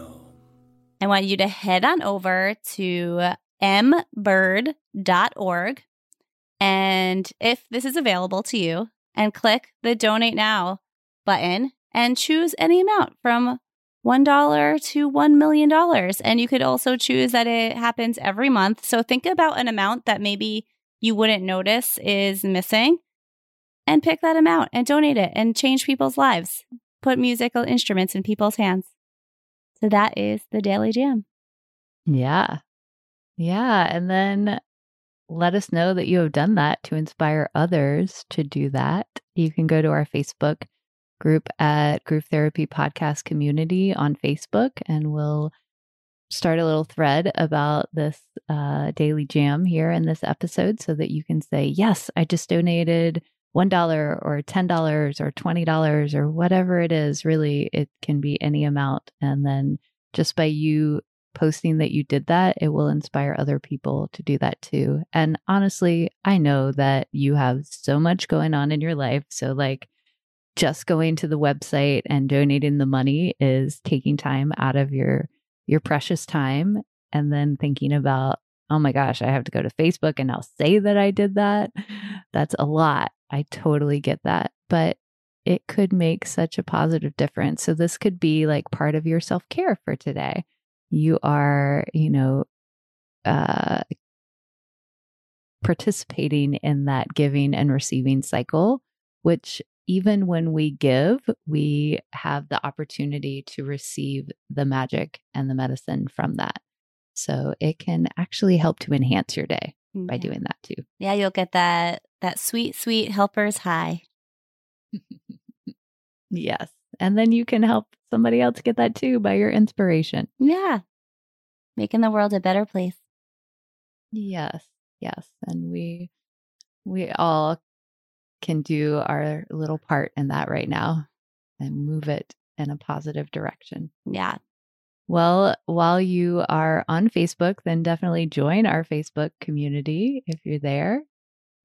I want you to head on over to mbird.org and if this is available to you and click the donate now button and choose any amount from $1 to $1 million. And you could also choose that it happens every month. So think about an amount that maybe you wouldn't notice is missing and pick that amount and donate it and change people's lives. Put musical instruments in people's hands. So that is the Daily Jam. Yeah. Yeah. And then let us know that you have done that to inspire others to do that. You can go to our Facebook group at Groove Therapy Podcast Community on Facebook, and we'll start a little thread about this uh, daily jam here in this episode so that you can say, Yes, I just donated $1 or $10 or $20 or whatever it is. Really, it can be any amount. And then just by you posting that you did that, it will inspire other people to do that too. And honestly, I know that you have so much going on in your life. So, like, just going to the website and donating the money is taking time out of your your precious time and then thinking about oh my gosh i have to go to facebook and i'll say that i did that. That's a lot. I totally get that but it could make such a positive difference. So this could be like part of your self-care for today. You are you know uh participating in that giving and receiving cycle which even when we give, we have the opportunity to receive the magic and the medicine from that. So it can actually help to enhance your day by doing that too. Yeah, you'll get that that sweet sweet helper's high. yes. And then you can help somebody else get that too by your inspiration. Yeah. Making the world a better place. Yes. Yes. And we we all can do our little part in that right now and move it in a positive direction. Yeah. Well, while you are on Facebook, then definitely join our Facebook community if you're there.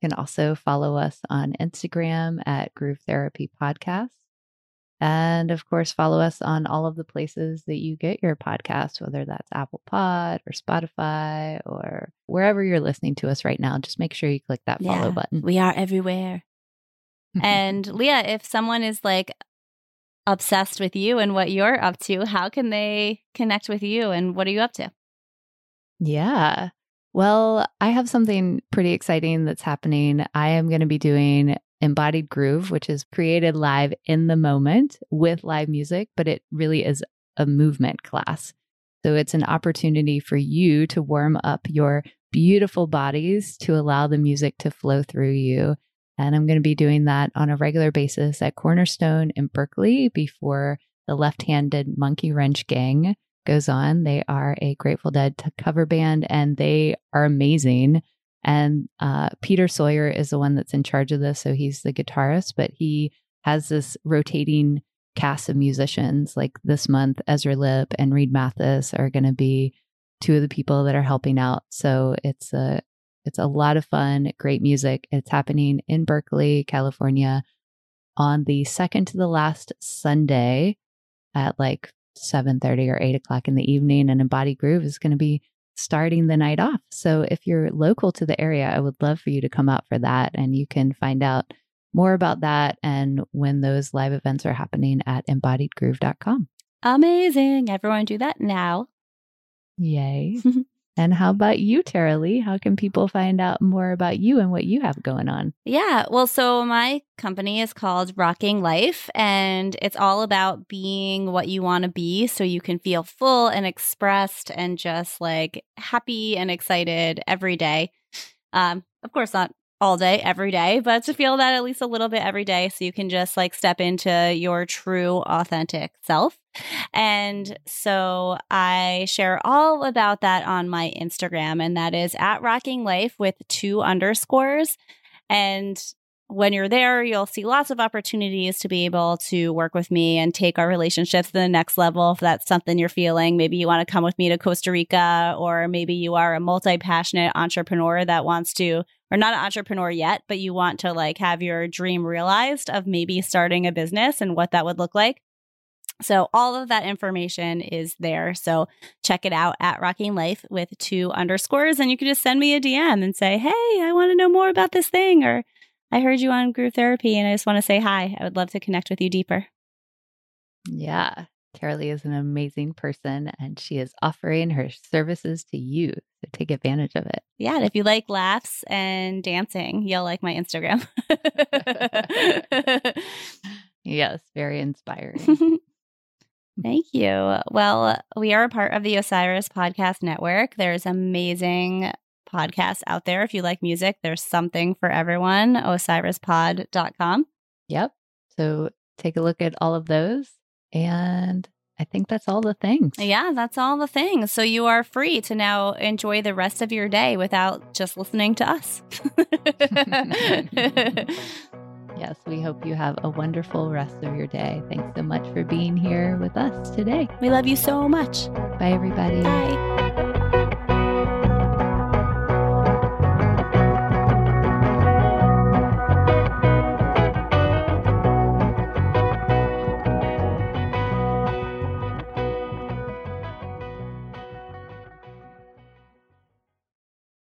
You can also follow us on Instagram at Groove Therapy Podcast. And of course, follow us on all of the places that you get your podcast, whether that's Apple Pod or Spotify or wherever you're listening to us right now. Just make sure you click that follow Yeah. button. We are everywhere. and Leah, if someone is like obsessed with you and what you're up to, how can they connect with you and what are you up to? Yeah. Well, I have something pretty exciting that's happening. I am going to be doing Embodied Groove, which is created live in the moment with live music, but it really is a movement class. So it's an opportunity for you to warm up your beautiful bodies to allow the music to flow through you. And I'm going to be doing that on a regular basis at Cornerstone in Berkeley before the left handed Monkey Wrench Gang goes on. They are a Grateful Dead cover band and they are amazing. And uh, Peter Sawyer is the one that's in charge of this. So he's the guitarist, but he has this rotating cast of musicians. Like this month, Ezra Lipp and Reed Mathis are going to be two of the people that are helping out. So it's a it's a lot of fun, great music. It's happening in Berkeley, California, on the second to the last Sunday at like seven thirty or eight o'clock in the evening. And Embodied Groove is going to be starting the night off. So if you're local to the area, I would love for you to come out for that. And you can find out more about that and when those live events are happening at embodiedgroove.com. Amazing. Everyone do that now. Yay. and how about you, Tara Lee? How can people find out more about you and what you have going on? Yeah. Well, so my company is called Rocking Life, and it's all about being what you want to be so you can feel full and expressed and just like happy and excited every day. Um, of course, not all day, every day, but to feel that at least a little bit every day so you can just like step into your true, authentic self. And so I share all about that on my Instagram, and that is at Rocking Life with two underscores. And when you're there, you'll see lots of opportunities to be able to work with me and take our relationships to the next level. If that's something you're feeling, maybe you want to come with me to Costa Rica, or maybe you are a multi passionate entrepreneur that wants to, or not an entrepreneur yet, but you want to like have your dream realized of maybe starting a business and what that would look like. So all of that information is there. So check it out at Rocking Life with two underscores, and you can just send me a DM and say, "Hey, I want to know more about this thing," or "I heard you on Groove Therapy, and I just want to say hi." I would love to connect with you deeper. Yeah, Carolee is an amazing person and she is offering her services to you. So take advantage of it. Yeah. And if you like laughs and dancing, you'll like my Instagram. yes, very inspiring. Thank you. Well, we are a part of the Osiris Podcast Network. There's amazing podcasts out there. If you like music, there's something for everyone. OsirisPod.com. Yep. So take a look at all of those. And I think that's all the things. Yeah, that's all the things. So you are free to now enjoy the rest of your day without just listening to us. yes, we hope you have a wonderful rest of your day. Thanks so much for being here with us today. We love you so much. Bye, everybody. Bye.